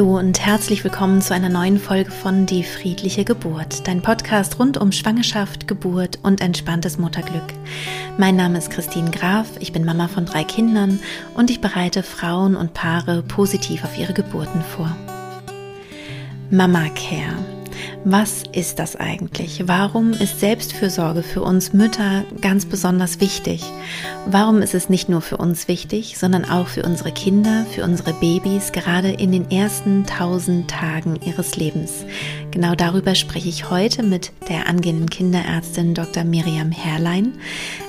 Hallo und herzlich willkommen zu einer neuen Folge von Die friedliche Geburt, dein Podcast rund um Schwangerschaft, Geburt und entspanntes Mutterglück. Mein Name ist Christine Graf, ich bin Mama von drei Kindern und ich bereite Frauen und Paare positiv auf ihre Geburten vor. Mama Care was ist das eigentlich? Warum ist Selbstfürsorge für uns Mütter ganz besonders wichtig? Warum ist es nicht nur für uns wichtig, sondern auch für unsere Kinder, für unsere Babys, gerade in den ersten tausend Tagen ihres Lebens? Genau darüber spreche ich heute mit der angehenden Kinderärztin Dr. Miriam Herrlein.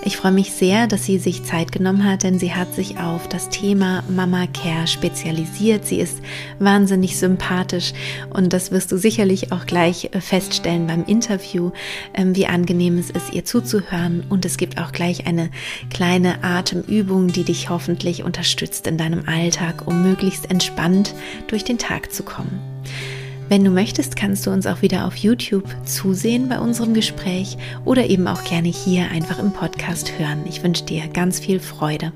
Ich freue mich sehr, dass sie sich Zeit genommen hat, denn sie hat sich auf das Thema Mama Care spezialisiert. Sie ist wahnsinnig sympathisch und das wirst du sicherlich auch gleich äh, feststellen beim Interview, ähm, wie angenehm es ist, ihr zuzuhören. Und es gibt auch gleich eine kleine Atemübung, die dich hoffentlich unterstützt in deinem Alltag, um möglichst entspannt durch den Tag zu kommen. Wenn du möchtest, kannst du uns auch wieder auf YouTube zusehen bei unserem Gespräch oder eben auch gerne hier einfach im Podcast hören. Ich wünsche dir ganz viel Freude.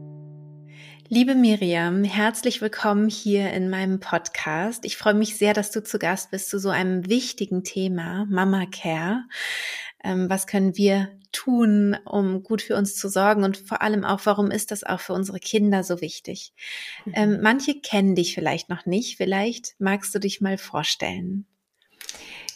Liebe Miriam, herzlich willkommen hier in meinem Podcast. Ich freue mich sehr, dass du zu Gast bist zu so einem wichtigen Thema, Mama Care. Ähm, was können wir tun, um gut für uns zu sorgen und vor allem auch, warum ist das auch für unsere Kinder so wichtig? Mhm. Ähm, manche kennen dich vielleicht noch nicht. Vielleicht magst du dich mal vorstellen.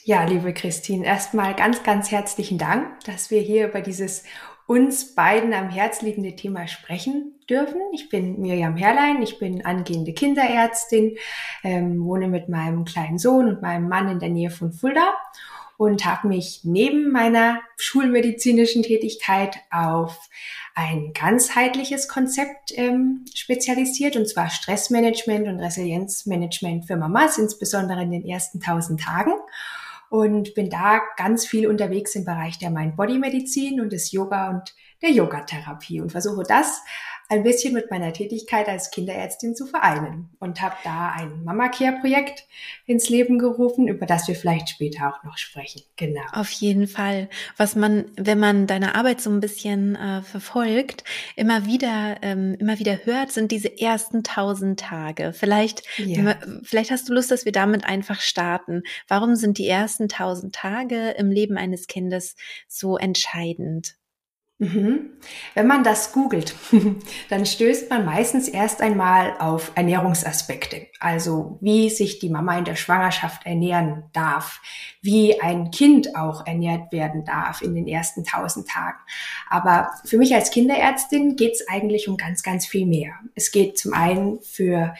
Ja, liebe Christine, erstmal ganz, ganz herzlichen Dank, dass wir hier über dieses uns beiden am Herz liegende Thema sprechen dürfen. Ich bin Miriam Herrlein, ich bin angehende Kinderärztin, ähm, wohne mit meinem kleinen Sohn und meinem Mann in der Nähe von Fulda und habe mich neben meiner schulmedizinischen Tätigkeit auf ein ganzheitliches Konzept ähm, spezialisiert, und zwar Stressmanagement und Resilienzmanagement für Mamas, insbesondere in den ersten tausend Tagen und bin da ganz viel unterwegs im Bereich der Mind-Body-Medizin und des Yoga und der Yogatherapie und versuche das ein bisschen mit meiner Tätigkeit als Kinderärztin zu vereinen und habe da ein Mama Care Projekt ins Leben gerufen, über das wir vielleicht später auch noch sprechen. Genau. Auf jeden Fall. Was man, wenn man deine Arbeit so ein bisschen äh, verfolgt, immer wieder, ähm, immer wieder hört, sind diese ersten tausend Tage. Vielleicht, ja. vielleicht hast du Lust, dass wir damit einfach starten. Warum sind die ersten tausend Tage im Leben eines Kindes so entscheidend? Mhm. Wenn man das googelt, dann stößt man meistens erst einmal auf Ernährungsaspekte. Also wie sich die Mama in der Schwangerschaft ernähren darf, wie ein Kind auch ernährt werden darf in den ersten tausend Tagen. Aber für mich als Kinderärztin geht es eigentlich um ganz, ganz viel mehr. Es geht zum einen für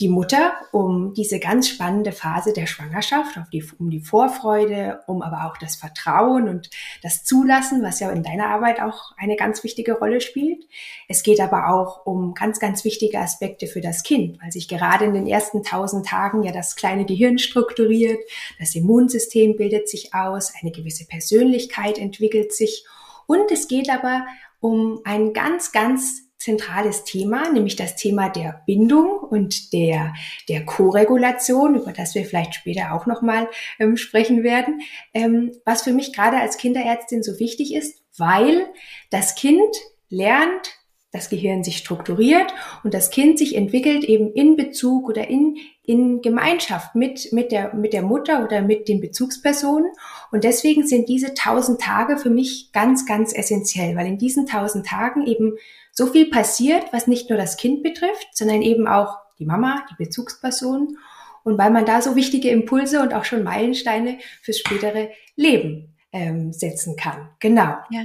die Mutter um diese ganz spannende Phase der Schwangerschaft, die, um die Vorfreude, um aber auch das Vertrauen und das Zulassen, was ja in deiner Arbeit auch eine ganz wichtige Rolle spielt. Es geht aber auch um ganz, ganz wichtige Aspekte für das Kind, weil sich gerade in den ersten tausend Tagen ja das kleine Gehirn strukturiert, das Immunsystem bildet sich aus, eine gewisse Persönlichkeit entwickelt sich und es geht aber um ein ganz, ganz zentrales Thema, nämlich das Thema der Bindung und der, der Co-Regulation, über das wir vielleicht später auch nochmal ähm, sprechen werden, ähm, was für mich gerade als Kinderärztin so wichtig ist, weil das Kind lernt, das Gehirn sich strukturiert und das Kind sich entwickelt eben in Bezug oder in, in Gemeinschaft mit, mit, der, mit der Mutter oder mit den Bezugspersonen. Und deswegen sind diese tausend Tage für mich ganz, ganz essentiell, weil in diesen tausend Tagen eben so viel passiert, was nicht nur das Kind betrifft, sondern eben auch die Mama, die Bezugsperson und weil man da so wichtige Impulse und auch schon Meilensteine fürs spätere Leben ähm, setzen kann. Genau. Ja.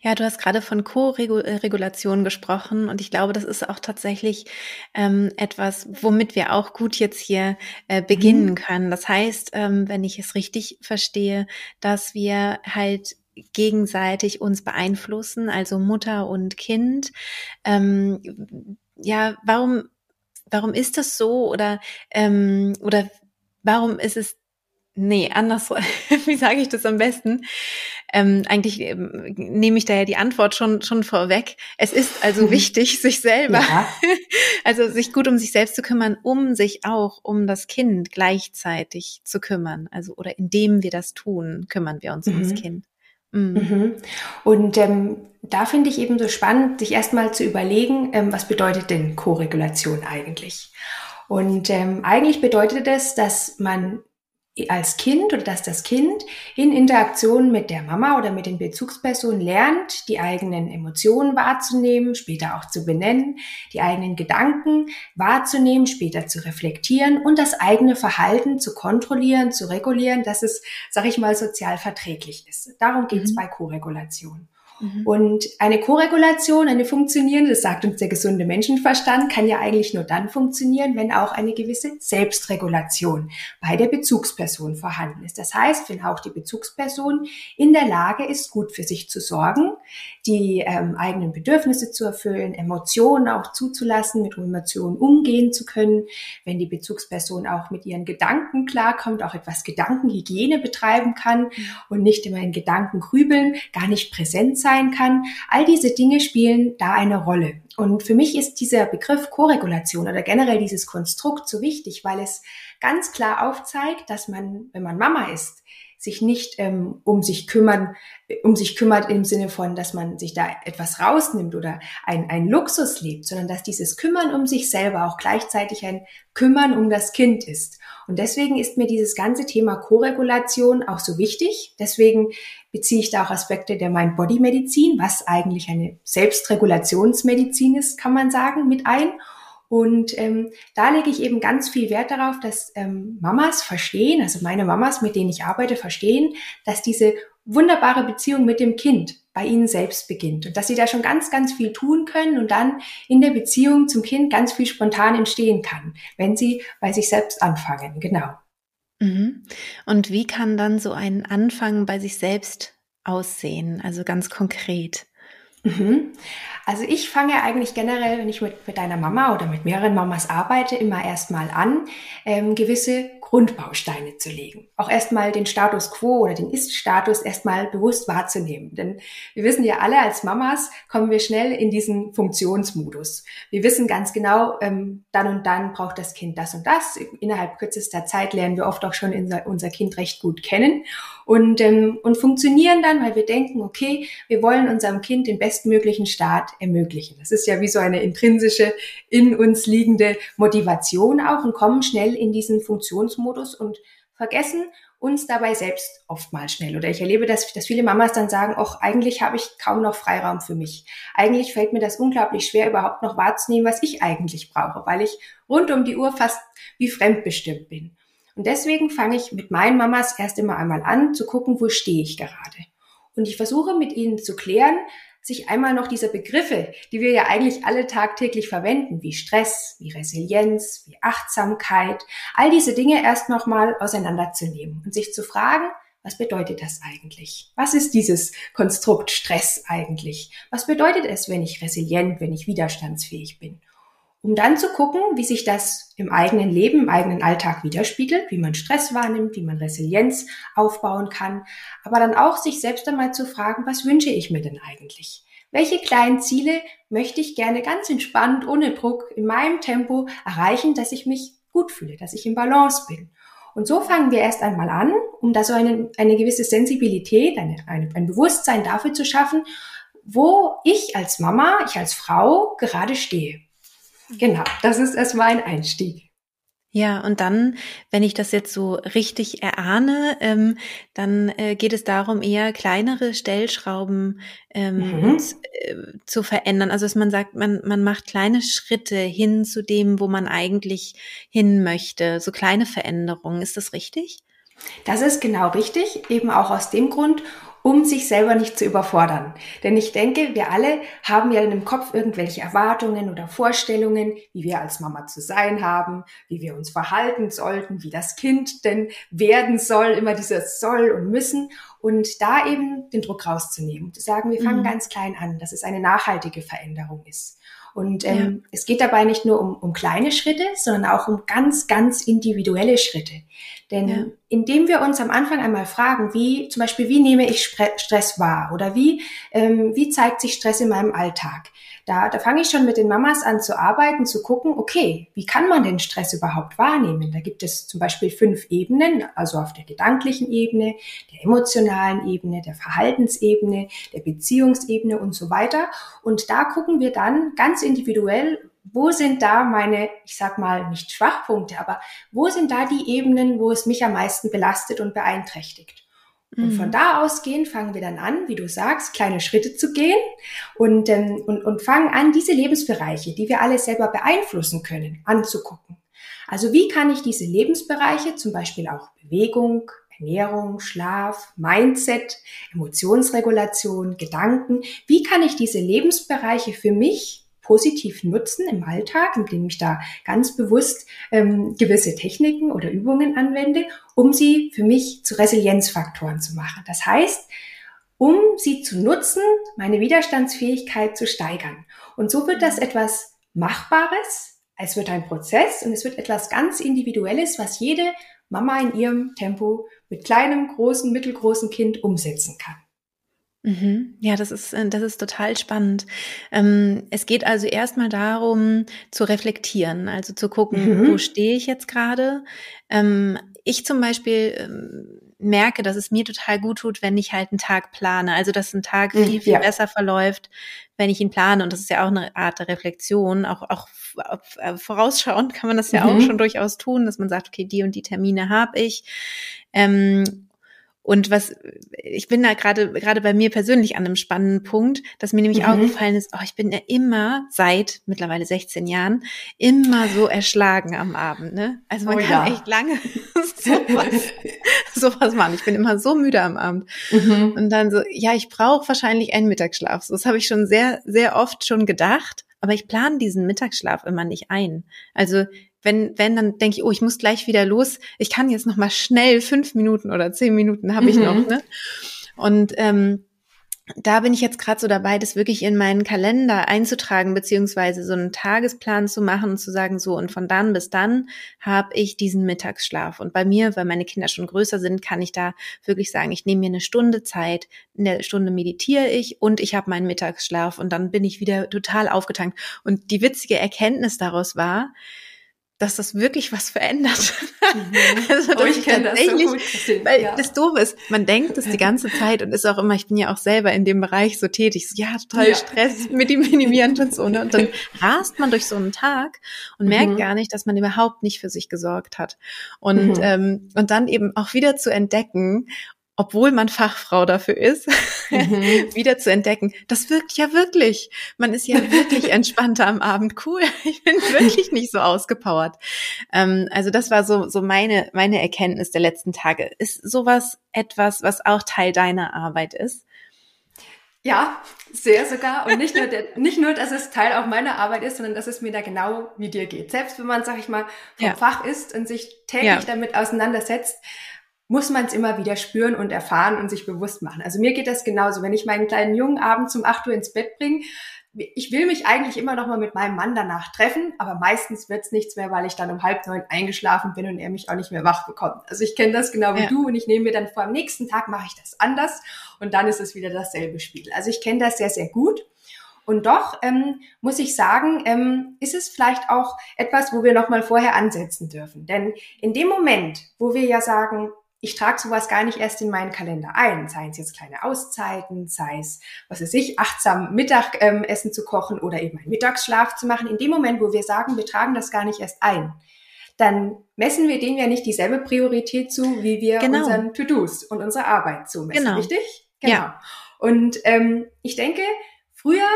Ja, du hast gerade von Co-Regulation gesprochen und ich glaube, das ist auch tatsächlich ähm, etwas, womit wir auch gut jetzt hier äh, beginnen mhm. können. Das heißt, ähm, wenn ich es richtig verstehe, dass wir halt gegenseitig uns beeinflussen, also Mutter und Kind. Ähm, ja, warum, warum ist das so oder, ähm, oder warum ist es Nee, anders. Wie sage ich das am besten? Ähm, eigentlich ähm, nehme ich da ja die Antwort schon schon vorweg. Es ist also wichtig, sich selber, ja. also sich gut um sich selbst zu kümmern, um sich auch um das Kind gleichzeitig zu kümmern. Also oder indem wir das tun, kümmern wir uns mhm. ums Kind. Mhm. mhm. Und ähm, da finde ich eben so spannend, sich erstmal zu überlegen, ähm, was bedeutet denn Koregulation eigentlich? Und ähm, eigentlich bedeutet es, dass man als Kind oder dass das Kind in Interaktion mit der Mama oder mit den Bezugspersonen lernt, die eigenen Emotionen wahrzunehmen, später auch zu benennen, die eigenen Gedanken wahrzunehmen, später zu reflektieren und das eigene Verhalten zu kontrollieren, zu regulieren, dass es, sag ich mal, sozial verträglich ist. Darum geht es mhm. bei Koregulation. Mhm. Und eine Koregulation, eine funktionierende, das sagt uns der gesunde Menschenverstand, kann ja eigentlich nur dann funktionieren, wenn auch eine gewisse Selbstregulation bei der Bezugsperson vorhanden ist. Das heißt, wenn auch die Bezugsperson in der Lage ist, gut für sich zu sorgen, die ähm, eigenen Bedürfnisse zu erfüllen, Emotionen auch zuzulassen, mit Emotionen umgehen zu können, wenn die Bezugsperson auch mit ihren Gedanken klarkommt, auch etwas Gedankenhygiene betreiben kann und nicht immer in Gedanken grübeln, gar nicht präsent sein kann. All diese Dinge spielen da eine Rolle. Und für mich ist dieser Begriff Koregulation oder generell dieses Konstrukt so wichtig, weil es ganz klar aufzeigt, dass man, wenn man Mama ist, sich nicht ähm, um sich kümmern, um sich kümmert im Sinne von, dass man sich da etwas rausnimmt oder ein, ein Luxus lebt, sondern dass dieses Kümmern um sich selber auch gleichzeitig ein Kümmern um das Kind ist. Und deswegen ist mir dieses ganze Thema Koregulation auch so wichtig. Deswegen beziehe ich da auch Aspekte der Mind-Body-Medizin, was eigentlich eine Selbstregulationsmedizin ist, kann man sagen, mit ein. Und ähm, da lege ich eben ganz viel Wert darauf, dass ähm, Mamas verstehen, also meine Mamas, mit denen ich arbeite, verstehen, dass diese wunderbare Beziehung mit dem Kind bei ihnen selbst beginnt und dass sie da schon ganz, ganz viel tun können und dann in der Beziehung zum Kind ganz viel spontan entstehen kann, wenn sie bei sich selbst anfangen. Genau. Mhm. Und wie kann dann so ein Anfang bei sich selbst aussehen, also ganz konkret? Mhm. Also ich fange eigentlich generell, wenn ich mit, mit einer Mama oder mit mehreren Mamas arbeite, immer erstmal an, ähm, gewisse Grundbausteine zu legen. Auch erstmal den Status quo oder den Ist-Status erstmal bewusst wahrzunehmen. Denn wir wissen ja alle, als Mamas kommen wir schnell in diesen Funktionsmodus. Wir wissen ganz genau, ähm, dann und dann braucht das Kind das und das. Innerhalb kürzester Zeit lernen wir oft auch schon unser Kind recht gut kennen und, ähm, und funktionieren dann, weil wir denken, okay, wir wollen unserem Kind den bestmöglichen Start ermöglichen. Das ist ja wie so eine intrinsische, in uns liegende Motivation auch und kommen schnell in diesen Funktionsmodus Modus und vergessen uns dabei selbst oft mal schnell. Oder ich erlebe, dass, dass viele Mamas dann sagen, ach, eigentlich habe ich kaum noch Freiraum für mich. Eigentlich fällt mir das unglaublich schwer, überhaupt noch wahrzunehmen, was ich eigentlich brauche, weil ich rund um die Uhr fast wie fremdbestimmt bin. Und deswegen fange ich mit meinen Mamas erst immer einmal an, zu gucken, wo stehe ich gerade. Und ich versuche mit ihnen zu klären, sich einmal noch diese Begriffe, die wir ja eigentlich alle tagtäglich verwenden, wie Stress, wie Resilienz, wie Achtsamkeit, all diese Dinge erst nochmal auseinanderzunehmen und sich zu fragen, was bedeutet das eigentlich? Was ist dieses Konstrukt Stress eigentlich? Was bedeutet es, wenn ich resilient, wenn ich widerstandsfähig bin? Um dann zu gucken, wie sich das im eigenen Leben, im eigenen Alltag widerspiegelt, wie man Stress wahrnimmt, wie man Resilienz aufbauen kann, aber dann auch sich selbst einmal zu fragen, was wünsche ich mir denn eigentlich? Welche kleinen Ziele möchte ich gerne ganz entspannt, ohne Druck, in meinem Tempo erreichen, dass ich mich gut fühle, dass ich im Balance bin? Und so fangen wir erst einmal an, um da so eine, eine gewisse Sensibilität, eine, eine, ein Bewusstsein dafür zu schaffen, wo ich als Mama, ich als Frau gerade stehe. Genau, das ist erstmal ein Einstieg. Ja, und dann, wenn ich das jetzt so richtig erahne, ähm, dann äh, geht es darum, eher kleinere Stellschrauben ähm, mhm. zu, äh, zu verändern. Also dass man sagt, man, man macht kleine Schritte hin zu dem, wo man eigentlich hin möchte. So kleine Veränderungen. Ist das richtig? Das ist genau richtig, eben auch aus dem Grund, um sich selber nicht zu überfordern. Denn ich denke, wir alle haben ja in dem Kopf irgendwelche Erwartungen oder Vorstellungen, wie wir als Mama zu sein haben, wie wir uns verhalten sollten, wie das Kind denn werden soll, immer dieses soll und müssen. Und da eben den Druck rauszunehmen, zu sagen, wir fangen mhm. ganz klein an, dass es eine nachhaltige Veränderung ist. Und ähm, ja. es geht dabei nicht nur um, um kleine Schritte, sondern auch um ganz, ganz individuelle Schritte. Denn ja. indem wir uns am Anfang einmal fragen, wie zum Beispiel, wie nehme ich Stress wahr oder wie, ähm, wie zeigt sich Stress in meinem Alltag, da, da fange ich schon mit den Mamas an zu arbeiten, zu gucken, okay, wie kann man den Stress überhaupt wahrnehmen? Da gibt es zum Beispiel fünf Ebenen, also auf der gedanklichen Ebene, der emotionalen Ebene, der Verhaltensebene, der Beziehungsebene und so weiter. Und da gucken wir dann ganz individuell, wo sind da meine, ich sag mal, nicht Schwachpunkte, aber wo sind da die Ebenen, wo es mich am meisten belastet und beeinträchtigt? Und von mhm. da ausgehend fangen wir dann an, wie du sagst, kleine Schritte zu gehen und, ähm, und, und fangen an, diese Lebensbereiche, die wir alle selber beeinflussen können, anzugucken. Also wie kann ich diese Lebensbereiche, zum Beispiel auch Bewegung, Ernährung, Schlaf, Mindset, Emotionsregulation, Gedanken, wie kann ich diese Lebensbereiche für mich positiv nutzen im Alltag, indem ich da ganz bewusst ähm, gewisse Techniken oder Übungen anwende, um sie für mich zu Resilienzfaktoren zu machen. Das heißt, um sie zu nutzen, meine Widerstandsfähigkeit zu steigern. Und so wird das etwas Machbares, es wird ein Prozess und es wird etwas ganz Individuelles, was jede Mama in ihrem Tempo mit kleinem, großen, mittelgroßen Kind umsetzen kann. Mhm. Ja, das ist, äh, das ist total spannend. Ähm, es geht also erstmal darum, zu reflektieren, also zu gucken, mhm. wo stehe ich jetzt gerade. Ähm, ich zum Beispiel ähm, merke, dass es mir total gut tut, wenn ich halt einen Tag plane. Also, dass ein Tag mhm, viel, viel ja. besser verläuft, wenn ich ihn plane. Und das ist ja auch eine Art der Reflexion. Auch, auch äh, vorausschauend kann man das ja mhm. auch schon durchaus tun, dass man sagt, okay, die und die Termine habe ich. Ähm, und was, ich bin da gerade, gerade bei mir persönlich an einem spannenden Punkt, dass mir nämlich mhm. aufgefallen ist, oh, ich bin ja immer seit mittlerweile 16 Jahren immer so erschlagen am Abend, ne? Also man oh, kann ja. echt lange sowas, sowas machen. Ich bin immer so müde am Abend. Mhm. Und dann so, ja, ich brauche wahrscheinlich einen Mittagsschlaf. So, das habe ich schon sehr, sehr oft schon gedacht. Aber ich plane diesen Mittagsschlaf immer nicht ein. Also wenn, wenn, dann denke ich, oh, ich muss gleich wieder los. Ich kann jetzt noch mal schnell fünf Minuten oder zehn Minuten habe ich mhm. noch. Ne? Und ähm, da bin ich jetzt gerade so dabei, das wirklich in meinen Kalender einzutragen, beziehungsweise so einen Tagesplan zu machen und zu sagen, so und von dann bis dann habe ich diesen Mittagsschlaf. Und bei mir, weil meine Kinder schon größer sind, kann ich da wirklich sagen, ich nehme mir eine Stunde Zeit, in der Stunde meditiere ich und ich habe meinen Mittagsschlaf und dann bin ich wieder total aufgetankt. Und die witzige Erkenntnis daraus war, dass das wirklich was verändert. Mhm. Also, oh, ich kenne das so gut. Weil ja. das doof ist, man denkt das die ganze Zeit und ist auch immer, ich bin ja auch selber in dem Bereich so tätig, so, ja, total ja. Stress mit dem Minimieren und so, ne? Und dann rast man durch so einen Tag und merkt mhm. gar nicht, dass man überhaupt nicht für sich gesorgt hat. Und, mhm. ähm, und dann eben auch wieder zu entdecken obwohl man Fachfrau dafür ist, mhm. wieder zu entdecken. Das wirkt ja wirklich. Man ist ja wirklich entspannter am Abend. Cool. Ich bin wirklich nicht so ausgepowert. Ähm, also das war so, so meine, meine Erkenntnis der letzten Tage. Ist sowas etwas, was auch Teil deiner Arbeit ist? Ja, sehr sogar. Und nicht nur, der, nicht nur, dass es Teil auch meiner Arbeit ist, sondern dass es mir da genau wie dir geht. Selbst wenn man, sag ich mal, vom ja. Fach ist und sich täglich ja. damit auseinandersetzt, muss man es immer wieder spüren und erfahren und sich bewusst machen. Also mir geht das genauso. Wenn ich meinen kleinen Jungen abends um 8 Uhr ins Bett bringe, ich will mich eigentlich immer noch mal mit meinem Mann danach treffen, aber meistens wird's nichts mehr, weil ich dann um halb neun eingeschlafen bin und er mich auch nicht mehr wach bekommt. Also ich kenne das genau wie ja. du und ich nehme mir dann vor, am nächsten Tag mache ich das anders und dann ist es wieder dasselbe Spiel. Also ich kenne das sehr, sehr gut. Und doch ähm, muss ich sagen, ähm, ist es vielleicht auch etwas, wo wir noch mal vorher ansetzen dürfen. Denn in dem Moment, wo wir ja sagen, ich trage sowas gar nicht erst in meinen Kalender ein, sei es jetzt kleine Auszeiten, sei es, was weiß ich, achtsam Mittagessen ähm, zu kochen oder eben einen Mittagsschlaf zu machen. In dem Moment, wo wir sagen, wir tragen das gar nicht erst ein, dann messen wir denen ja nicht dieselbe Priorität zu, wie wir genau. unseren To-Dos und unsere Arbeit zumessen, genau. richtig? Genau. Ja. Und ähm, ich denke, früher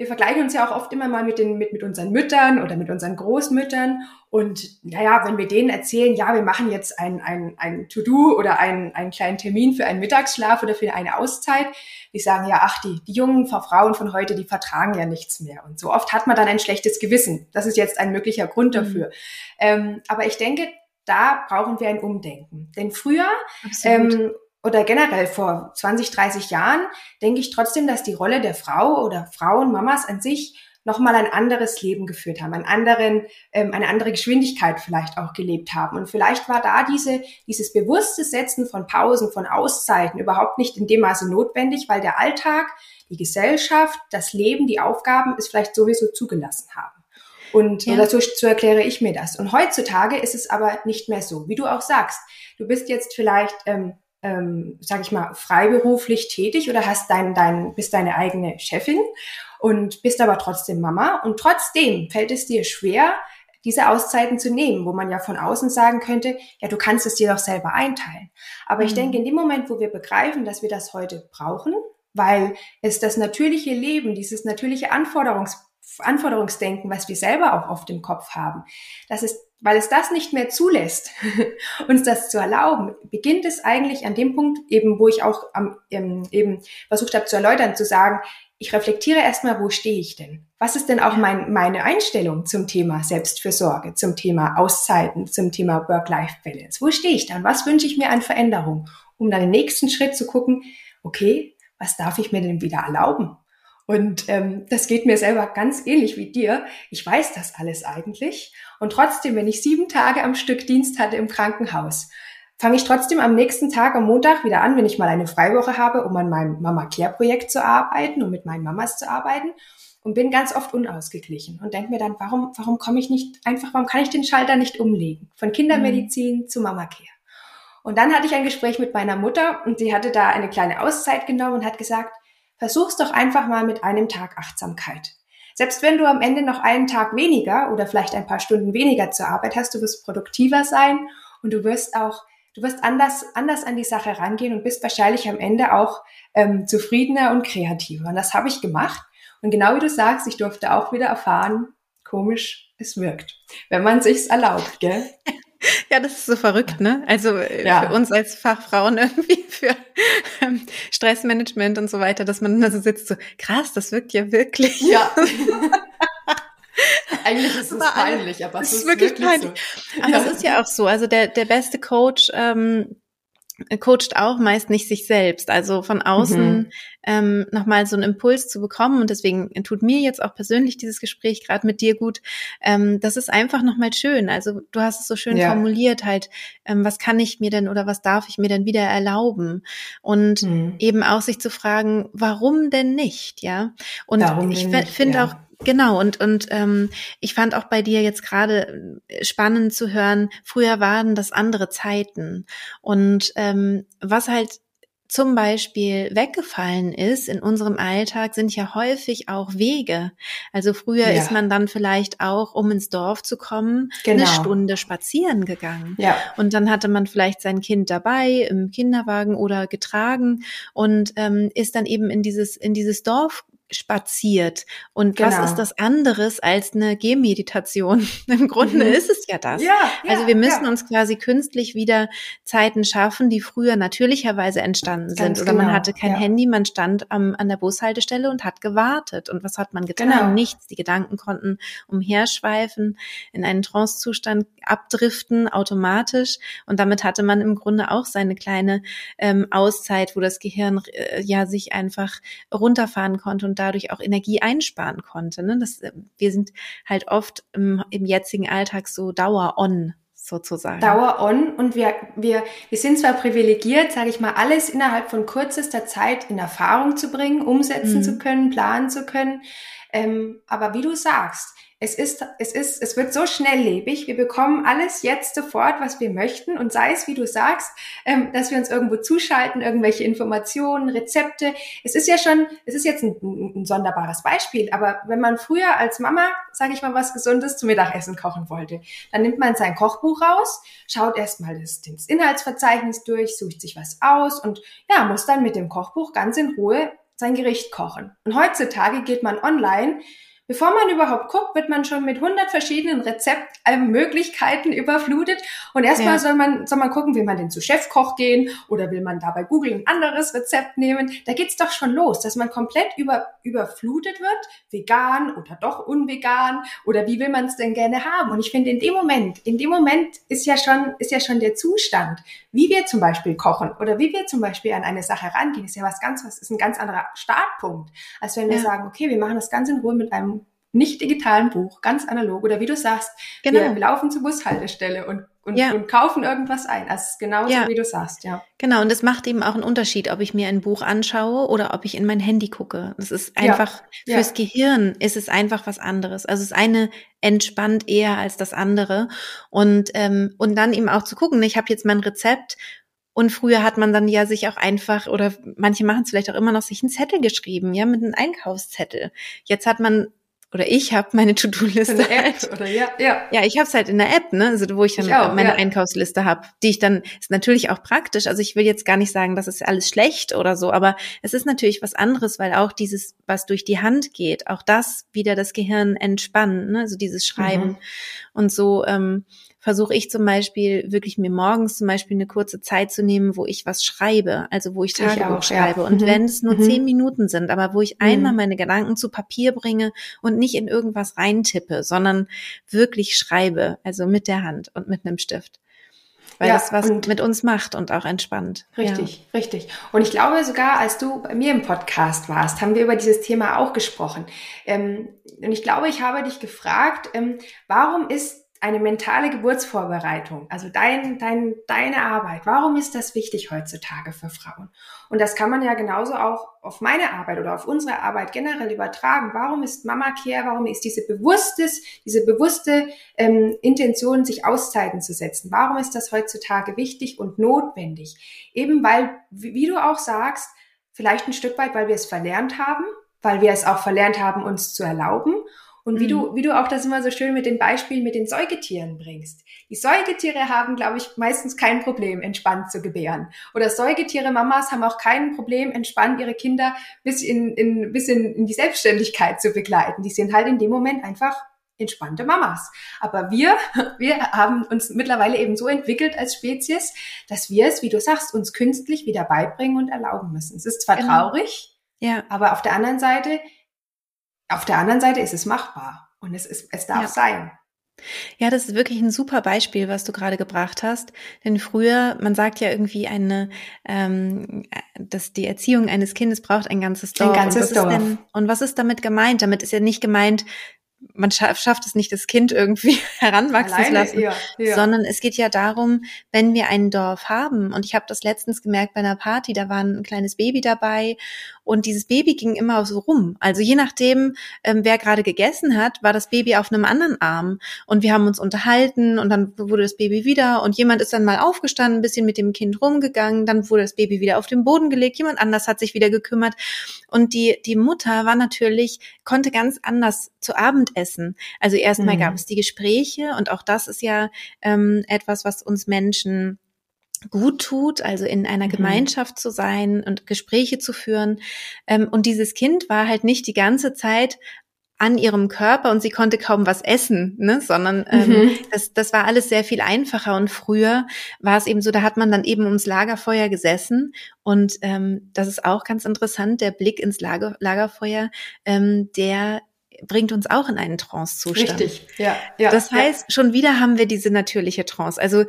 wir vergleichen uns ja auch oft immer mal mit, den, mit, mit unseren Müttern oder mit unseren Großmüttern. Und naja, wenn wir denen erzählen, ja, wir machen jetzt ein, ein, ein To-Do oder einen, einen kleinen Termin für einen Mittagsschlaf oder für eine Auszeit, die sagen ja, ach, die, die jungen Frauen von heute, die vertragen ja nichts mehr. Und so oft hat man dann ein schlechtes Gewissen. Das ist jetzt ein möglicher Grund mhm. dafür. Mhm. Ähm, aber ich denke, da brauchen wir ein Umdenken. Denn früher ähm, oder generell vor 20, 30 Jahren denke ich trotzdem, dass die Rolle der Frau oder Frauen, Mamas an sich nochmal ein anderes Leben geführt haben, einen anderen, ähm, eine andere Geschwindigkeit vielleicht auch gelebt haben. Und vielleicht war da diese, dieses bewusste Setzen von Pausen, von Auszeiten überhaupt nicht in dem Maße notwendig, weil der Alltag, die Gesellschaft, das Leben, die Aufgaben es vielleicht sowieso zugelassen haben. Und ja. dazu so erkläre ich mir das. Und heutzutage ist es aber nicht mehr so. Wie du auch sagst, du bist jetzt vielleicht ähm, ähm, sag ich mal, freiberuflich tätig oder hast dein, dein, bist deine eigene Chefin und bist aber trotzdem Mama und trotzdem fällt es dir schwer, diese Auszeiten zu nehmen, wo man ja von außen sagen könnte, ja, du kannst es dir doch selber einteilen. Aber mhm. ich denke, in dem Moment, wo wir begreifen, dass wir das heute brauchen, weil es das natürliche Leben, dieses natürliche Anforderungs Anforderungsdenken, was wir selber auch oft im Kopf haben, das ist, weil es das nicht mehr zulässt, uns das zu erlauben, beginnt es eigentlich an dem Punkt, eben wo ich auch am, ähm, eben versucht habe zu erläutern, zu sagen, ich reflektiere erstmal, wo stehe ich denn? Was ist denn auch mein, meine Einstellung zum Thema Selbstfürsorge, zum Thema Auszeiten, zum Thema Work-Life-Balance? Wo stehe ich dann? Was wünsche ich mir an Veränderung? Um dann den nächsten Schritt zu gucken, okay, was darf ich mir denn wieder erlauben? Und ähm, das geht mir selber ganz ähnlich wie dir. Ich weiß das alles eigentlich. Und trotzdem, wenn ich sieben Tage am Stück Dienst hatte im Krankenhaus, fange ich trotzdem am nächsten Tag, am Montag wieder an, wenn ich mal eine Freiwoche habe, um an meinem Mama Care Projekt zu arbeiten, um mit meinen Mamas zu arbeiten und bin ganz oft unausgeglichen und denke mir dann, warum, warum komme ich nicht einfach, warum kann ich den Schalter nicht umlegen? Von Kindermedizin mhm. zu Mama Care. Und dann hatte ich ein Gespräch mit meiner Mutter und die hatte da eine kleine Auszeit genommen und hat gesagt, versuch's doch einfach mal mit einem Tag Achtsamkeit. Selbst wenn du am Ende noch einen Tag weniger oder vielleicht ein paar Stunden weniger zur Arbeit hast, du wirst produktiver sein und du wirst auch du wirst anders, anders an die Sache rangehen und bist wahrscheinlich am Ende auch ähm, zufriedener und kreativer. Und das habe ich gemacht. Und genau wie du sagst, ich durfte auch wieder erfahren, komisch, es wirkt, wenn man sich's erlaubt, gell? Ja, das ist so verrückt, ne? Also äh, ja. für uns als Fachfrauen irgendwie für ähm, Stressmanagement und so weiter, dass man da so sitzt, so krass, das wirkt ja wirklich. Ja. Eigentlich ist es peinlich, aber es ist, ist wirklich, wirklich peinlich. So. Aber ja. es ist ja auch so. Also der, der beste Coach ähm, coacht auch meist nicht sich selbst. Also von außen mhm. ähm, nochmal so einen Impuls zu bekommen. Und deswegen tut mir jetzt auch persönlich dieses Gespräch gerade mit dir gut. Ähm, das ist einfach nochmal schön. Also du hast es so schön ja. formuliert, halt, ähm, was kann ich mir denn oder was darf ich mir denn wieder erlauben? Und mhm. eben auch sich zu fragen, warum denn nicht? Ja. Und warum ich finde ja. auch Genau, und, und ähm, ich fand auch bei dir jetzt gerade äh, spannend zu hören, früher waren das andere Zeiten. Und ähm, was halt zum Beispiel weggefallen ist in unserem Alltag, sind ja häufig auch Wege. Also früher ja. ist man dann vielleicht auch, um ins Dorf zu kommen, genau. eine Stunde spazieren gegangen. Ja. Und dann hatte man vielleicht sein Kind dabei im Kinderwagen oder getragen und ähm, ist dann eben in dieses in dieses Dorf spaziert. Und genau. was ist das anderes als eine Gehmeditation? Im Grunde mhm. ist es ja das. Ja, ja, also wir müssen ja. uns quasi künstlich wieder Zeiten schaffen, die früher natürlicherweise entstanden sind. Ganz Oder genau. man hatte kein Handy, man stand am, an der Bushaltestelle und hat gewartet. Und was hat man getan? Genau. Nichts. Die Gedanken konnten umherschweifen, in einen Trancezustand abdriften, automatisch. Und damit hatte man im Grunde auch seine kleine ähm, Auszeit, wo das Gehirn äh, ja sich einfach runterfahren konnte und dadurch auch Energie einsparen konnte. Ne? Das, äh, wir sind halt oft im, im jetzigen Alltag so Dauer-on sozusagen. Dauer-on und wir, wir, wir sind zwar privilegiert, sage ich mal, alles innerhalb von kürzester Zeit in Erfahrung zu bringen, umsetzen mhm. zu können, planen zu können. Ähm, aber wie du sagst, es ist, es ist, es wird so schnelllebig. Wir bekommen alles jetzt sofort, was wir möchten. Und sei es, wie du sagst, ähm, dass wir uns irgendwo zuschalten, irgendwelche Informationen, Rezepte. Es ist ja schon, es ist jetzt ein, ein sonderbares Beispiel. Aber wenn man früher als Mama, sage ich mal, was Gesundes zum Mittagessen kochen wollte, dann nimmt man sein Kochbuch raus, schaut erstmal das, das Inhaltsverzeichnis durch, sucht sich was aus und ja, muss dann mit dem Kochbuch ganz in Ruhe sein Gericht kochen. Und heutzutage geht man online, Bevor man überhaupt guckt, wird man schon mit 100 verschiedenen Rezeptmöglichkeiten überflutet. Und erstmal ja. soll man, soll man gucken, will man denn zu Chefkoch gehen oder will man da bei Google ein anderes Rezept nehmen. Da geht's doch schon los, dass man komplett über, überflutet wird, vegan oder doch unvegan oder wie will man es denn gerne haben. Und ich finde, in dem Moment, in dem Moment ist ja schon, ist ja schon der Zustand, wie wir zum Beispiel kochen oder wie wir zum Beispiel an eine Sache rangehen, ist ja was ganz, was ist ein ganz anderer Startpunkt, als wenn wir ja. sagen, okay, wir machen das ganz in Ruhe mit einem nicht digitalen Buch, ganz analog oder wie du sagst, genau. wir laufen zur Bushaltestelle und, und, ja. und kaufen irgendwas ein. Also genauso ja. wie du sagst, ja. Genau, und es macht eben auch einen Unterschied, ob ich mir ein Buch anschaue oder ob ich in mein Handy gucke. Das ist einfach, ja. fürs Gehirn ist es einfach was anderes. Also das eine entspannt eher als das andere. Und, ähm, und dann eben auch zu gucken, ich habe jetzt mein Rezept Und früher hat man dann ja sich auch einfach, oder manche machen es vielleicht auch immer noch, sich einen Zettel geschrieben, ja, mit einem Einkaufszettel. Jetzt hat man oder ich habe meine To-Do-Liste halt. Oder ja, ja. ja, ich habe es halt in der App, ne, also wo ich dann ich auch, meine ja. Einkaufsliste habe, die ich dann ist natürlich auch praktisch. Also ich will jetzt gar nicht sagen, das ist alles schlecht oder so, aber es ist natürlich was anderes, weil auch dieses, was durch die Hand geht, auch das wieder das Gehirn entspannen, ne, also dieses Schreiben mhm. und so. Ähm, versuche ich zum Beispiel wirklich mir morgens zum Beispiel eine kurze Zeit zu nehmen, wo ich was schreibe, also wo ich Tagebuch schreibe. Ja. Und mhm. wenn es nur mhm. zehn Minuten sind, aber wo ich mhm. einmal meine Gedanken zu Papier bringe und nicht in irgendwas reintippe, sondern wirklich schreibe, also mit der Hand und mit einem Stift weil ja, das was mit uns macht und auch entspannt. Richtig, ja. richtig. Und ich glaube sogar, als du bei mir im Podcast warst, haben wir über dieses Thema auch gesprochen. Ähm, und ich glaube, ich habe dich gefragt, ähm, warum ist eine mentale Geburtsvorbereitung, also dein, dein, deine Arbeit, warum ist das wichtig heutzutage für Frauen? Und das kann man ja genauso auch auf meine Arbeit oder auf unsere Arbeit generell übertragen. Warum ist Mama Care, warum ist diese bewusstes, diese bewusste ähm, Intention, sich Auszeiten zu setzen? Warum ist das heutzutage wichtig und notwendig? Eben weil, wie du auch sagst, vielleicht ein Stück weit, weil wir es verlernt haben, weil wir es auch verlernt haben, uns zu erlauben und wie mhm. du, wie du auch das immer so schön mit den Beispielen mit den Säugetieren bringst. Die Säugetiere haben, glaube ich, meistens kein Problem, entspannt zu gebären. Oder Säugetiere-Mamas haben auch kein Problem, entspannt ihre Kinder bis in, in, bis in, in die Selbstständigkeit zu begleiten. Die sind halt in dem Moment einfach entspannte Mamas. Aber wir, wir haben uns mittlerweile eben so entwickelt als Spezies, dass wir es, wie du sagst, uns künstlich wieder beibringen und erlauben müssen. Es ist zwar genau. traurig, ja. aber auf der anderen Seite auf der anderen Seite ist es machbar und es, ist, es darf ja. sein. Ja, das ist wirklich ein super Beispiel, was du gerade gebracht hast. Denn früher, man sagt ja irgendwie eine, ähm, dass die Erziehung eines Kindes braucht ein ganzes Dorf. Ein ganzes und Dorf. Denn, und was ist damit gemeint? Damit ist ja nicht gemeint, man schafft es nicht, das Kind irgendwie heranwachsen Alleine, zu lassen, ja, ja. sondern es geht ja darum, wenn wir ein Dorf haben. Und ich habe das letztens gemerkt bei einer Party, da war ein kleines Baby dabei und dieses Baby ging immer so rum. Also je nachdem, ähm, wer gerade gegessen hat, war das Baby auf einem anderen Arm. Und wir haben uns unterhalten und dann wurde das Baby wieder und jemand ist dann mal aufgestanden, ein bisschen mit dem Kind rumgegangen, dann wurde das Baby wieder auf den Boden gelegt, jemand anders hat sich wieder gekümmert. Und die, die Mutter war natürlich, konnte ganz anders zu Abend Abendessen. Also erstmal mhm. gab es die Gespräche und auch das ist ja ähm, etwas, was uns Menschen gut tut, also in einer mhm. Gemeinschaft zu sein und Gespräche zu führen. Ähm, und dieses Kind war halt nicht die ganze Zeit an ihrem Körper und sie konnte kaum was essen, ne? sondern ähm, mhm. das, das war alles sehr viel einfacher. Und früher war es eben so, da hat man dann eben ums Lagerfeuer gesessen und ähm, das ist auch ganz interessant, der Blick ins Lager, Lagerfeuer, ähm, der bringt uns auch in einen Trance-Zustand. Richtig, ja. ja das heißt, ja. schon wieder haben wir diese natürliche Trance. Also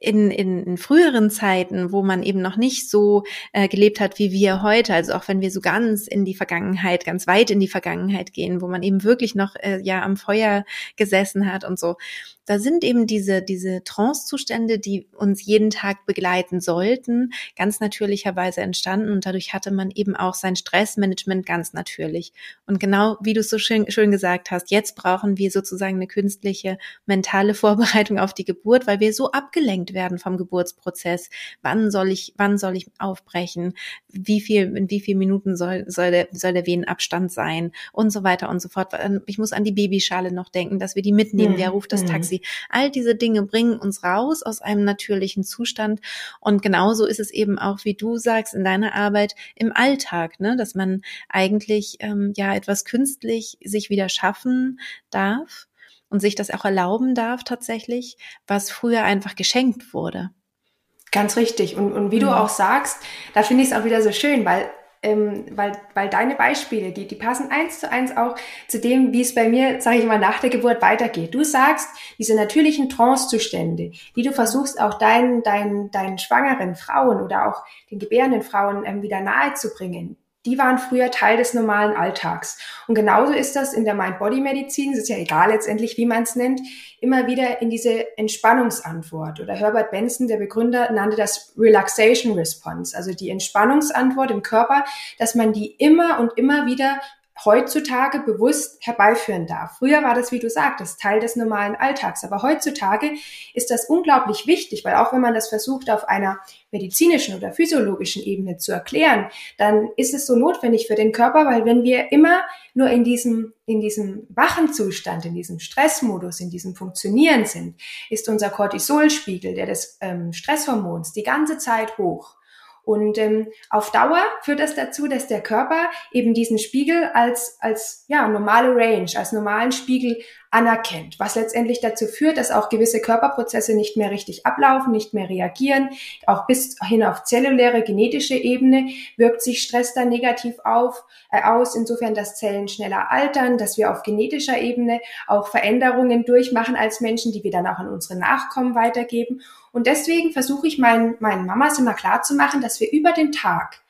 in, in, in früheren Zeiten, wo man eben noch nicht so äh, gelebt hat wie wir heute, also auch wenn wir so ganz in die Vergangenheit, ganz weit in die Vergangenheit gehen, wo man eben wirklich noch äh, ja am Feuer gesessen hat und so, da sind eben diese, diese Trance-Zustände, die uns jeden Tag begleiten sollten, ganz natürlicherweise entstanden und dadurch hatte man eben auch sein Stressmanagement ganz natürlich. Und genau wie du es so schön, schön gesagt hast, jetzt brauchen wir sozusagen eine künstliche mentale Vorbereitung auf die Geburt, weil wir so abgelenkt werden vom Geburtsprozess. Wann soll ich, wann soll ich aufbrechen? Wie viel, in wie vielen Minuten soll, soll der, soll der Venenabstand sein? Und so weiter und so fort. Ich muss an die Babyschale noch denken, dass wir die mitnehmen. Wer ruft das mhm. Taxi? Sie. All diese Dinge bringen uns raus aus einem natürlichen Zustand. Und genauso ist es eben auch, wie du sagst, in deiner Arbeit im Alltag, ne? dass man eigentlich ähm, ja etwas künstlich sich wieder schaffen darf und sich das auch erlauben darf tatsächlich, was früher einfach geschenkt wurde. Ganz richtig. Und, und wie mhm. du auch sagst, da finde ich es auch wieder so schön, weil ähm, weil, weil deine Beispiele, die, die passen eins zu eins auch zu dem, wie es bei mir, sage ich mal, nach der Geburt weitergeht. Du sagst, diese natürlichen Trance-Zustände, die du versuchst auch deinen, deinen, deinen schwangeren Frauen oder auch den gebärenden Frauen ähm, wieder nahe zu bringen, die waren früher Teil des normalen Alltags. Und genauso ist das in der Mind-Body-Medizin, es ist ja egal letztendlich, wie man es nennt, immer wieder in diese Entspannungsantwort. Oder Herbert Benson, der Begründer, nannte das Relaxation Response, also die Entspannungsantwort im Körper, dass man die immer und immer wieder heutzutage bewusst herbeiführen darf. Früher war das, wie du sagtest, Teil des normalen Alltags. Aber heutzutage ist das unglaublich wichtig, weil auch wenn man das versucht, auf einer medizinischen oder physiologischen Ebene zu erklären, dann ist es so notwendig für den Körper, weil wenn wir immer nur in diesem, in diesem wachen Zustand, in diesem Stressmodus, in diesem Funktionieren sind, ist unser Cortisolspiegel, der des ähm, Stresshormons, die ganze Zeit hoch. Und ähm, auf Dauer führt das dazu, dass der Körper eben diesen Spiegel als, als ja, normale Range, als normalen Spiegel anerkennt, was letztendlich dazu führt, dass auch gewisse Körperprozesse nicht mehr richtig ablaufen, nicht mehr reagieren. Auch bis hin auf zelluläre, genetische Ebene wirkt sich Stress dann negativ auf, äh, aus, insofern, dass Zellen schneller altern, dass wir auf genetischer Ebene auch Veränderungen durchmachen als Menschen, die wir dann auch an unsere Nachkommen weitergeben. Und deswegen versuche ich meinen, meinen Mamas immer klar zu machen, dass wir über den Tag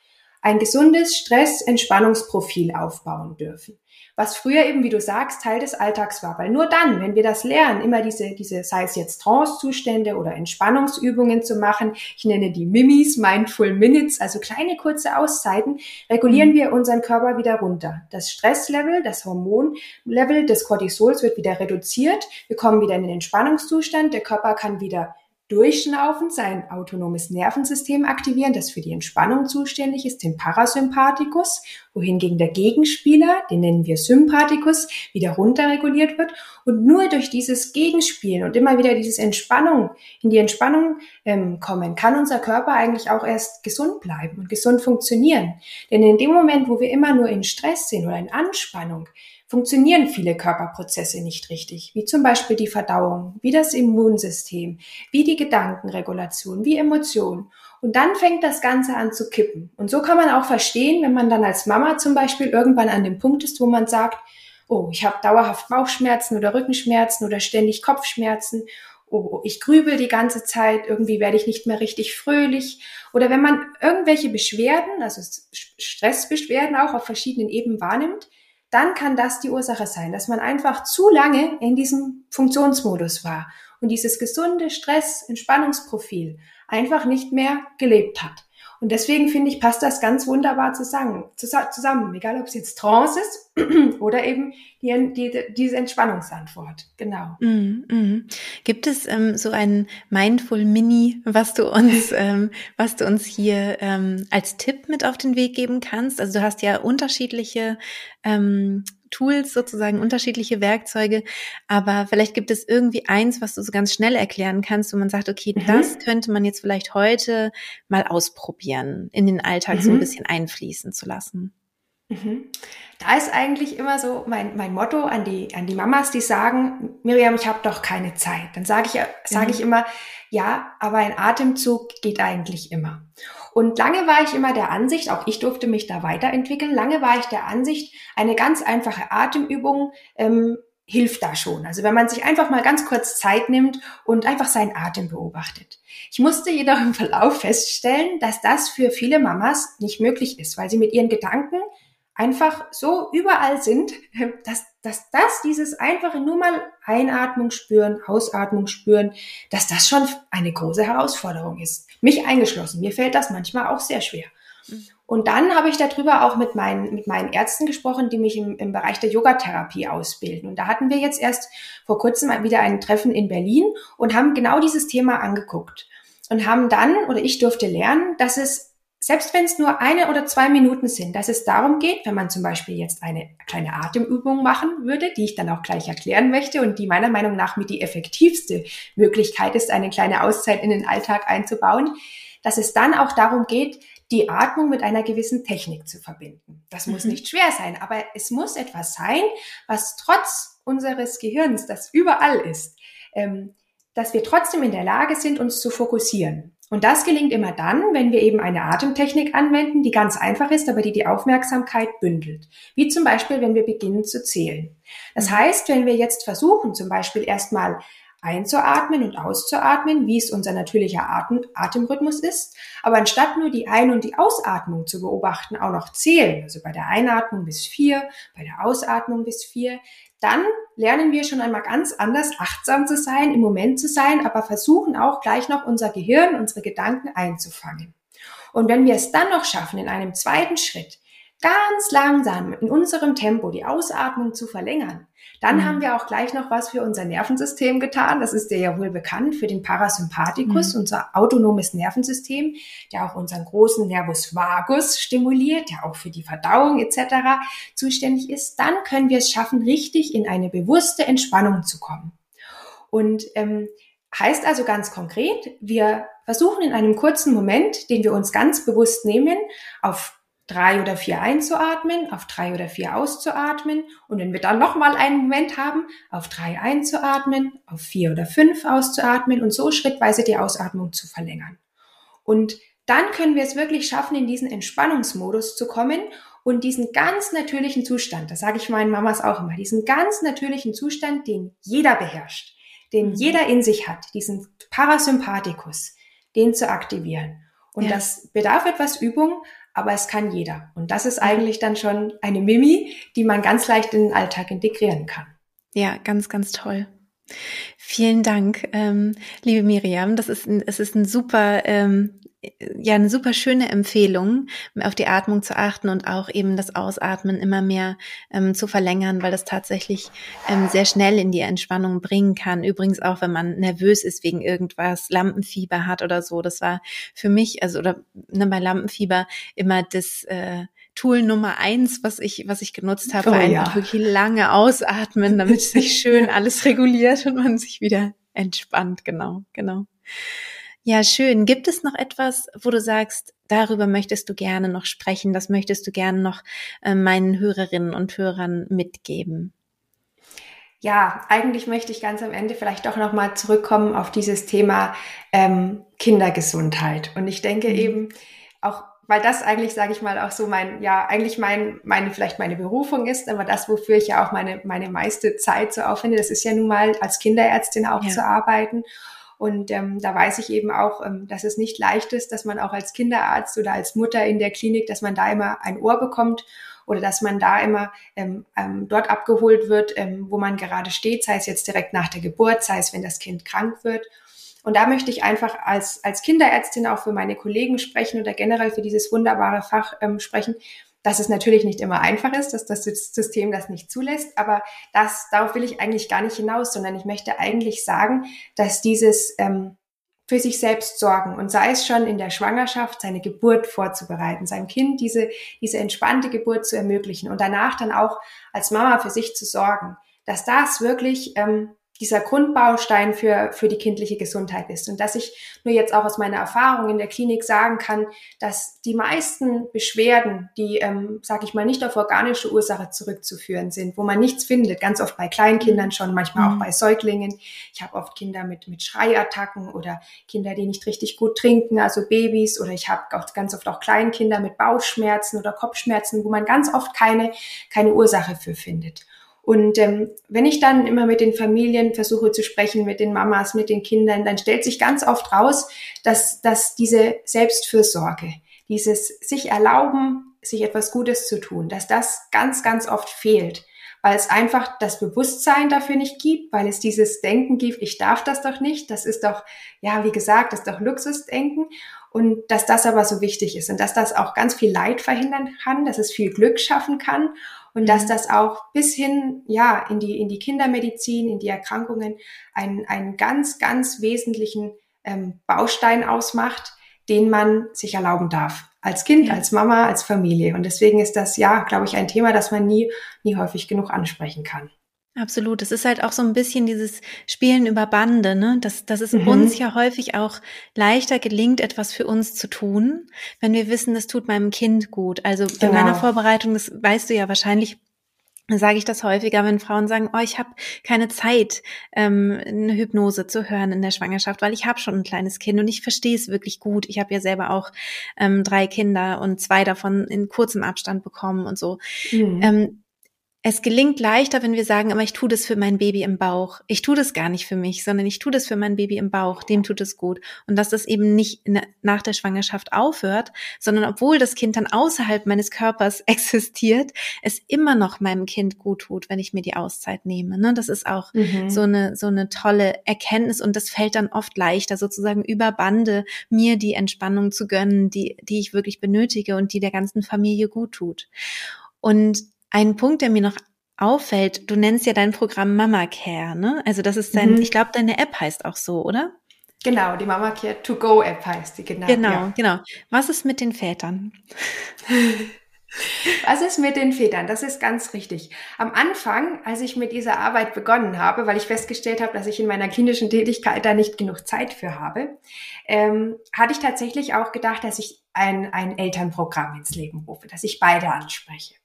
ein gesundes Stress-Entspannungsprofil aufbauen dürfen. Was früher eben, wie du sagst, Teil des Alltags war. Weil nur dann, wenn wir das lernen, immer diese, diese, sei es jetzt Trance-Zustände oder Entspannungsübungen zu machen, ich nenne die Mimis, Mindful Minutes, also kleine kurze Auszeiten, regulieren mhm. wir unseren Körper wieder runter. Das Stresslevel, das Hormonlevel des Cortisols wird wieder reduziert. Wir kommen wieder in den Entspannungszustand. Der Körper kann wieder Durchschnaufen sein autonomes Nervensystem aktivieren, das für die Entspannung zuständig ist, den Parasympathikus, wohingegen der Gegenspieler, den nennen wir Sympathikus, wieder runterreguliert wird. Und nur durch dieses Gegenspielen und immer wieder dieses Entspannung, in die Entspannung ähm, kommen, kann unser Körper eigentlich auch erst gesund bleiben und gesund funktionieren. Denn in dem Moment, wo wir immer nur in Stress sind oder in Anspannung, funktionieren viele Körperprozesse nicht richtig, wie zum Beispiel die Verdauung, wie das Immunsystem, wie die Gedankenregulation, wie Emotionen. Und dann fängt das Ganze an zu kippen. Und so kann man auch verstehen, wenn man dann als Mama zum Beispiel irgendwann an dem Punkt ist, wo man sagt, oh, ich habe dauerhaft Bauchschmerzen oder Rückenschmerzen oder ständig Kopfschmerzen oh, ich grübel die ganze Zeit, irgendwie werde ich nicht mehr richtig fröhlich. Oder wenn man irgendwelche Beschwerden, also Stressbeschwerden auch auf verschiedenen Ebenen wahrnimmt, dann kann das die Ursache sein, dass man einfach zu lange in diesem Funktionsmodus war und dieses gesunde Stress-Entspannungsprofil einfach nicht mehr gelebt hat. Und deswegen finde ich, passt das ganz wunderbar zusammen, zusammen egal ob es jetzt Trance ist oder eben die, die, diese Entspannungsantwort. Genau. Mm, mm. Gibt es ähm, so ein Mindful Mini, was du uns, ähm, was du uns hier ähm, als Tipp mit auf den Weg geben kannst? Also du hast ja unterschiedliche ähm, Tools sozusagen, unterschiedliche Werkzeuge, aber vielleicht gibt es irgendwie eins, was du so ganz schnell erklären kannst, wo man sagt, okay, mhm. das könnte man jetzt vielleicht heute mal ausprobieren, in den Alltag mhm. so ein mhm. bisschen einfließen zu lassen. Mhm. Da ist eigentlich immer so mein, mein Motto an die, an die Mamas, die sagen, Miriam, ich habe doch keine Zeit. Dann sage ich, sage ich mhm. immer, ja, aber ein Atemzug geht eigentlich immer. Und lange war ich immer der Ansicht, auch ich durfte mich da weiterentwickeln, lange war ich der Ansicht, eine ganz einfache Atemübung ähm, hilft da schon. Also wenn man sich einfach mal ganz kurz Zeit nimmt und einfach seinen Atem beobachtet. Ich musste jedoch im Verlauf feststellen, dass das für viele Mamas nicht möglich ist, weil sie mit ihren Gedanken einfach so überall sind, dass, dass das, dieses einfache nur mal Einatmung spüren, Ausatmung spüren, dass das schon eine große Herausforderung ist. Mich eingeschlossen. Mir fällt das manchmal auch sehr schwer. Mhm. Und dann habe ich darüber auch mit meinen, mit meinen Ärzten gesprochen, die mich im, im Bereich der Yogatherapie ausbilden. Und da hatten wir jetzt erst vor kurzem wieder ein Treffen in Berlin und haben genau dieses Thema angeguckt. Und haben dann, oder ich durfte lernen, dass es selbst wenn es nur eine oder zwei Minuten sind, dass es darum geht, wenn man zum Beispiel jetzt eine kleine Atemübung machen würde, die ich dann auch gleich erklären möchte und die meiner Meinung nach mit die effektivste Möglichkeit ist, eine kleine Auszeit in den Alltag einzubauen, dass es dann auch darum geht, die Atmung mit einer gewissen Technik zu verbinden. Das muss mhm. nicht schwer sein, aber es muss etwas sein, was trotz unseres Gehirns, das überall ist, ähm, dass wir trotzdem in der Lage sind, uns zu fokussieren. Und das gelingt immer dann, wenn wir eben eine Atemtechnik anwenden, die ganz einfach ist, aber die die Aufmerksamkeit bündelt. Wie zum Beispiel, wenn wir beginnen zu zählen. Das mhm. heißt, wenn wir jetzt versuchen, zum Beispiel erstmal einzuatmen und auszuatmen, wie es unser natürlicher Atem, Atemrhythmus ist, aber anstatt nur die Ein- und die Ausatmung zu beobachten, auch noch zählen, also bei der Einatmung bis vier, bei der Ausatmung bis vier, dann lernen wir schon einmal ganz anders achtsam zu sein, im Moment zu sein, aber versuchen auch gleich noch unser Gehirn, unsere Gedanken einzufangen. Und wenn wir es dann noch schaffen, in einem zweiten Schritt ganz langsam in unserem Tempo die Ausatmung zu verlängern, dann mhm. haben wir auch gleich noch was für unser Nervensystem getan. Das ist dir ja wohl bekannt für den Parasympathikus, mhm. unser autonomes Nervensystem, der auch unseren großen Nervus vagus stimuliert, der auch für die Verdauung etc. zuständig ist. Dann können wir es schaffen, richtig in eine bewusste Entspannung zu kommen. Und ähm, heißt also ganz konkret, wir versuchen in einem kurzen Moment, den wir uns ganz bewusst nehmen, auf drei oder vier einzuatmen, auf drei oder vier auszuatmen und wenn wir dann nochmal einen Moment haben, auf drei einzuatmen, auf vier oder fünf auszuatmen und so schrittweise die Ausatmung zu verlängern. Und dann können wir es wirklich schaffen, in diesen Entspannungsmodus zu kommen und diesen ganz natürlichen Zustand, das sage ich meinen Mamas auch immer, diesen ganz natürlichen Zustand, den jeder beherrscht, den mhm. jeder in sich hat, diesen Parasympathikus, den zu aktivieren. Und ja. das bedarf etwas Übung, aber es kann jeder. Und das ist eigentlich dann schon eine Mimi, die man ganz leicht in den Alltag integrieren kann. Ja, ganz, ganz toll. Vielen Dank, ähm, liebe Miriam. Das ist ein, es ist ein super ähm, ja eine super schöne Empfehlung, auf die Atmung zu achten und auch eben das Ausatmen immer mehr ähm, zu verlängern, weil das tatsächlich ähm, sehr schnell in die Entspannung bringen kann. Übrigens auch, wenn man nervös ist wegen irgendwas, Lampenfieber hat oder so. Das war für mich, also oder ne, bei Lampenfieber immer das äh, Tool Nummer eins, was ich, was ich genutzt habe, oh, einfach ja. wirklich lange ausatmen, damit sich schön alles reguliert und man sich wieder entspannt. Genau, genau. Ja, schön. Gibt es noch etwas, wo du sagst, darüber möchtest du gerne noch sprechen, das möchtest du gerne noch äh, meinen Hörerinnen und Hörern mitgeben? Ja, eigentlich möchte ich ganz am Ende vielleicht doch nochmal zurückkommen auf dieses Thema ähm, Kindergesundheit. Und ich denke mhm. eben auch, weil das eigentlich, sage ich mal, auch so mein, ja, eigentlich mein, meine, vielleicht meine Berufung ist, aber das, wofür ich ja auch meine, meine meiste Zeit so aufwende, das ist ja nun mal als Kinderärztin auch ja. zu arbeiten. Und ähm, da weiß ich eben auch, ähm, dass es nicht leicht ist, dass man auch als Kinderarzt oder als Mutter in der Klinik, dass man da immer ein Ohr bekommt oder dass man da immer ähm, ähm, dort abgeholt wird, ähm, wo man gerade steht, sei es jetzt direkt nach der Geburt, sei es, wenn das Kind krank wird. Und da möchte ich einfach als, als Kinderärztin auch für meine Kollegen sprechen oder generell für dieses wunderbare Fach ähm, sprechen, dass es natürlich nicht immer einfach ist, dass das System das nicht zulässt, aber das, darauf will ich eigentlich gar nicht hinaus, sondern ich möchte eigentlich sagen, dass dieses ähm, für sich selbst sorgen und sei es schon in der Schwangerschaft, seine Geburt vorzubereiten, seinem Kind diese, diese entspannte Geburt zu ermöglichen und danach dann auch als Mama für sich zu sorgen, dass das wirklich ähm, dieser Grundbaustein für, für die kindliche Gesundheit ist. Und dass ich nur jetzt auch aus meiner Erfahrung in der Klinik sagen kann, dass die meisten Beschwerden, die, ähm, sage ich mal, nicht auf organische Ursache zurückzuführen sind, wo man nichts findet, ganz oft bei Kleinkindern schon, manchmal auch mhm. bei Säuglingen. Ich habe oft Kinder mit, mit Schreiattacken oder Kinder, die nicht richtig gut trinken, also Babys, oder ich habe auch ganz oft auch Kleinkinder mit Bauchschmerzen oder Kopfschmerzen, wo man ganz oft keine, keine Ursache für findet. Und ähm, wenn ich dann immer mit den Familien versuche zu sprechen, mit den Mamas, mit den Kindern, dann stellt sich ganz oft raus, dass, dass diese Selbstfürsorge, dieses sich erlauben, sich etwas Gutes zu tun, dass das ganz, ganz oft fehlt, weil es einfach das Bewusstsein dafür nicht gibt, weil es dieses Denken gibt, ich darf das doch nicht, das ist doch, ja, wie gesagt, das ist doch Luxusdenken. Und dass das aber so wichtig ist und dass das auch ganz viel Leid verhindern kann, dass es viel Glück schaffen kann und dass mhm. das auch bis hin, ja, in die, in die Kindermedizin, in die Erkrankungen einen, einen ganz, ganz wesentlichen ähm, Baustein ausmacht, den man sich erlauben darf. Als Kind, ja. als Mama, als Familie. Und deswegen ist das, ja, glaube ich, ein Thema, das man nie, nie häufig genug ansprechen kann. Absolut. Es ist halt auch so ein bisschen dieses Spielen über Bande, ne? Dass, dass es mhm. uns ja häufig auch leichter gelingt, etwas für uns zu tun, wenn wir wissen, das tut meinem Kind gut. Also bei meiner genau. Vorbereitung, das weißt du ja wahrscheinlich, sage ich das häufiger, wenn Frauen sagen, oh, ich habe keine Zeit, ähm, eine Hypnose zu hören in der Schwangerschaft, weil ich habe schon ein kleines Kind und ich verstehe es wirklich gut. Ich habe ja selber auch ähm, drei Kinder und zwei davon in kurzem Abstand bekommen und so. Mhm. Ähm, es gelingt leichter, wenn wir sagen, aber ich tue das für mein Baby im Bauch. Ich tue das gar nicht für mich, sondern ich tue das für mein Baby im Bauch. Dem tut es gut. Und dass das eben nicht nach der Schwangerschaft aufhört, sondern obwohl das Kind dann außerhalb meines Körpers existiert, es immer noch meinem Kind gut tut, wenn ich mir die Auszeit nehme. Ne? Das ist auch mhm. so eine, so eine tolle Erkenntnis und das fällt dann oft leichter, sozusagen über Bande mir die Entspannung zu gönnen, die, die ich wirklich benötige und die der ganzen Familie gut tut. Und ein Punkt, der mir noch auffällt, du nennst ja dein Programm Mama Care, ne? Also das ist dein, mhm. ich glaube, deine App heißt auch so, oder? Genau, die Mama Care To Go App heißt die, genau. Genau, ja. genau. Was ist mit den Vätern? Was ist mit den Vätern? Das ist ganz richtig. Am Anfang, als ich mit dieser Arbeit begonnen habe, weil ich festgestellt habe, dass ich in meiner klinischen Tätigkeit da nicht genug Zeit für habe, ähm, hatte ich tatsächlich auch gedacht, dass ich ein, ein Elternprogramm ins Leben rufe, dass ich beide anspreche.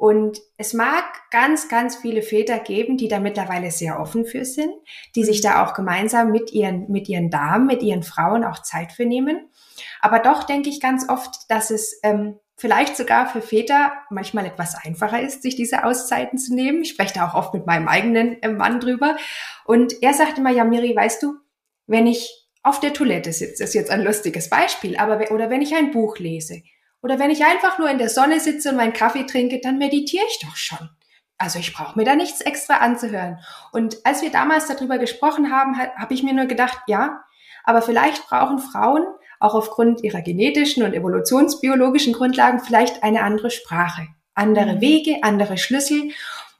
Und es mag ganz, ganz viele Väter geben, die da mittlerweile sehr offen für sind, die sich da auch gemeinsam mit ihren, mit ihren Damen, mit ihren Frauen auch Zeit für nehmen. Aber doch denke ich ganz oft, dass es ähm, vielleicht sogar für Väter manchmal etwas einfacher ist, sich diese Auszeiten zu nehmen. Ich spreche da auch oft mit meinem eigenen äh, Mann drüber. Und er sagte immer, ja, Miri, weißt du, wenn ich auf der Toilette sitze, ist jetzt ein lustiges Beispiel, aber oder wenn ich ein Buch lese oder wenn ich einfach nur in der Sonne sitze und meinen Kaffee trinke, dann meditiere ich doch schon. Also ich brauche mir da nichts extra anzuhören. Und als wir damals darüber gesprochen haben, habe ich mir nur gedacht, ja, aber vielleicht brauchen Frauen auch aufgrund ihrer genetischen und evolutionsbiologischen Grundlagen vielleicht eine andere Sprache, andere mhm. Wege, andere Schlüssel.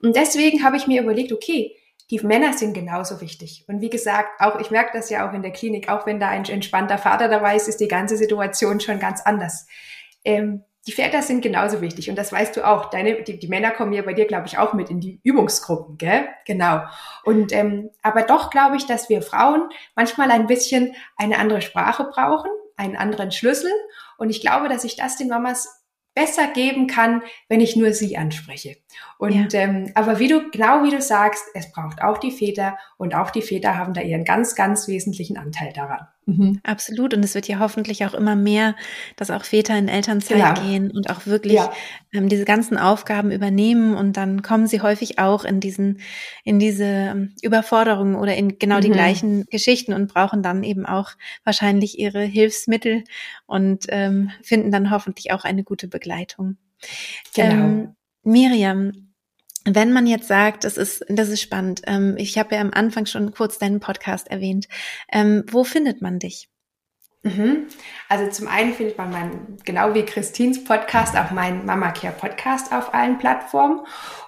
Und deswegen habe ich mir überlegt, okay, die Männer sind genauso wichtig. Und wie gesagt, auch ich merke das ja auch in der Klinik, auch wenn da ein entspannter Vater dabei ist, ist die ganze Situation schon ganz anders ähm, die Väter sind genauso wichtig und das weißt du auch. Deine, die, die Männer kommen ja bei dir, glaube ich, auch mit in die Übungsgruppen, gell? Genau. Und ähm, aber doch glaube ich, dass wir Frauen manchmal ein bisschen eine andere Sprache brauchen, einen anderen Schlüssel. Und ich glaube, dass ich das den Mamas besser geben kann, wenn ich nur sie anspreche. Und ja. ähm, aber wie du genau wie du sagst, es braucht auch die Väter und auch die Väter haben da ihren ganz ganz wesentlichen Anteil daran. Mhm. Absolut. Und es wird ja hoffentlich auch immer mehr, dass auch Väter in Elternzeit genau. gehen und auch wirklich ja. ähm, diese ganzen Aufgaben übernehmen. Und dann kommen sie häufig auch in diesen, in diese ähm, Überforderungen oder in genau mhm. die gleichen Geschichten und brauchen dann eben auch wahrscheinlich ihre Hilfsmittel und ähm, finden dann hoffentlich auch eine gute Begleitung. Genau. Ähm, Miriam, wenn man jetzt sagt, das ist, das ist spannend, ähm, ich habe ja am Anfang schon kurz deinen Podcast erwähnt, ähm, wo findet man dich? Mhm. Also zum einen findet man meinen, genau wie Christins Podcast, auch meinen Mama Care Podcast auf allen Plattformen.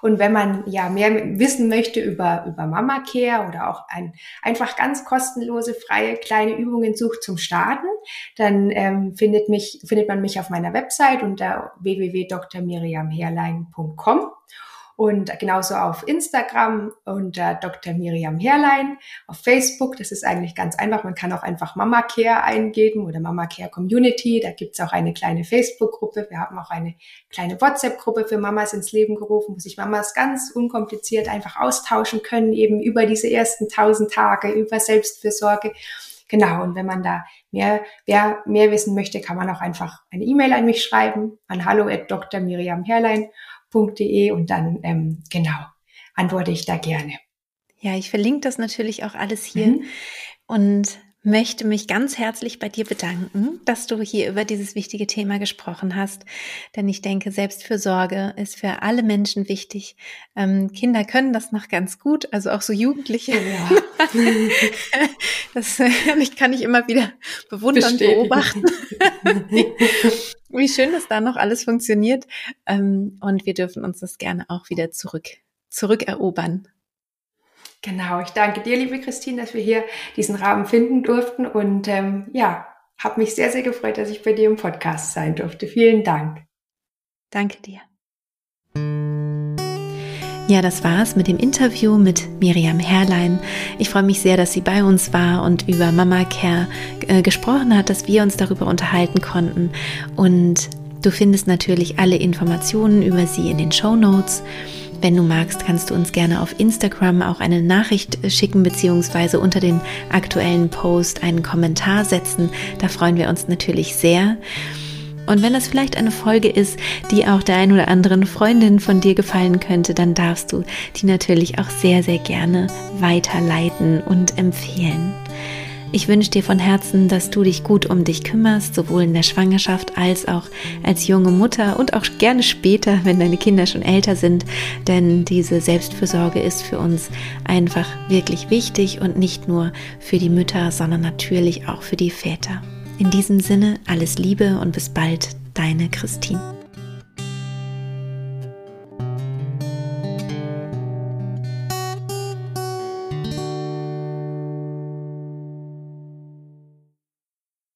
Und wenn man ja mehr wissen möchte über, über Mama Care oder auch ein, einfach ganz kostenlose, freie, kleine Übungen sucht zum Starten, dann ähm, findet, mich, findet man mich auf meiner Website unter www.drmiriamherlein.com und genauso auf Instagram unter Dr. Miriam Herrlein, auf Facebook, das ist eigentlich ganz einfach, man kann auch einfach Mama Care eingeben oder Mama Care Community, da gibt's auch eine kleine Facebook-Gruppe, wir haben auch eine kleine WhatsApp-Gruppe für Mamas ins Leben gerufen, wo sich Mamas ganz unkompliziert einfach austauschen können, eben über diese ersten tausend Tage, über Selbstfürsorge. Genau, und wenn man da mehr, wer mehr wissen möchte, kann man auch einfach eine E-Mail an mich schreiben, an hallo at Dr. Miriam Herrlein www.mama-care.de und dann, ähm, genau, antworte ich da gerne. Ja, ich verlinke das natürlich auch alles hier mhm. und möchte mich ganz herzlich bei dir bedanken, dass du hier über dieses wichtige Thema gesprochen hast. Denn ich denke, Selbstfürsorge ist für alle Menschen wichtig. Ähm, Kinder können das noch ganz gut, also auch so Jugendliche. Ja. das ich kann ich immer wieder bewundern, beobachten. Wie schön, dass da noch alles funktioniert. Ähm, und wir dürfen uns das gerne auch wieder zurück, zurückerobern. Genau, ich danke dir, liebe Christine, dass wir hier diesen Rahmen finden durften und ähm, ja, habe mich sehr, sehr gefreut, dass ich bei dir im Podcast sein durfte. Vielen Dank. Danke dir. Ja, das war's mit dem Interview mit Miriam Herrlein. Ich freue mich sehr, dass sie bei uns war und über Mama Care äh, gesprochen hat, dass wir uns darüber unterhalten konnten. Und du findest natürlich alle Informationen über sie in den Show Notes. Wenn du magst, kannst du uns gerne auf Instagram auch eine Nachricht schicken beziehungsweise unter den aktuellen Post einen Kommentar setzen. Da freuen wir uns natürlich sehr. Und wenn es vielleicht eine Folge ist, die auch der ein oder anderen Freundin von dir gefallen könnte, dann darfst du die natürlich auch sehr, sehr gerne weiterleiten und empfehlen. Ich wünsche dir von Herzen, dass du dich gut um dich kümmerst, sowohl in der Schwangerschaft als auch als junge Mutter und auch gerne später, wenn deine Kinder schon älter sind, denn diese Selbstfürsorge ist für uns einfach wirklich wichtig und nicht nur für die Mütter, sondern natürlich auch für die Väter. In diesem Sinne alles Liebe und bis bald, deine Christine.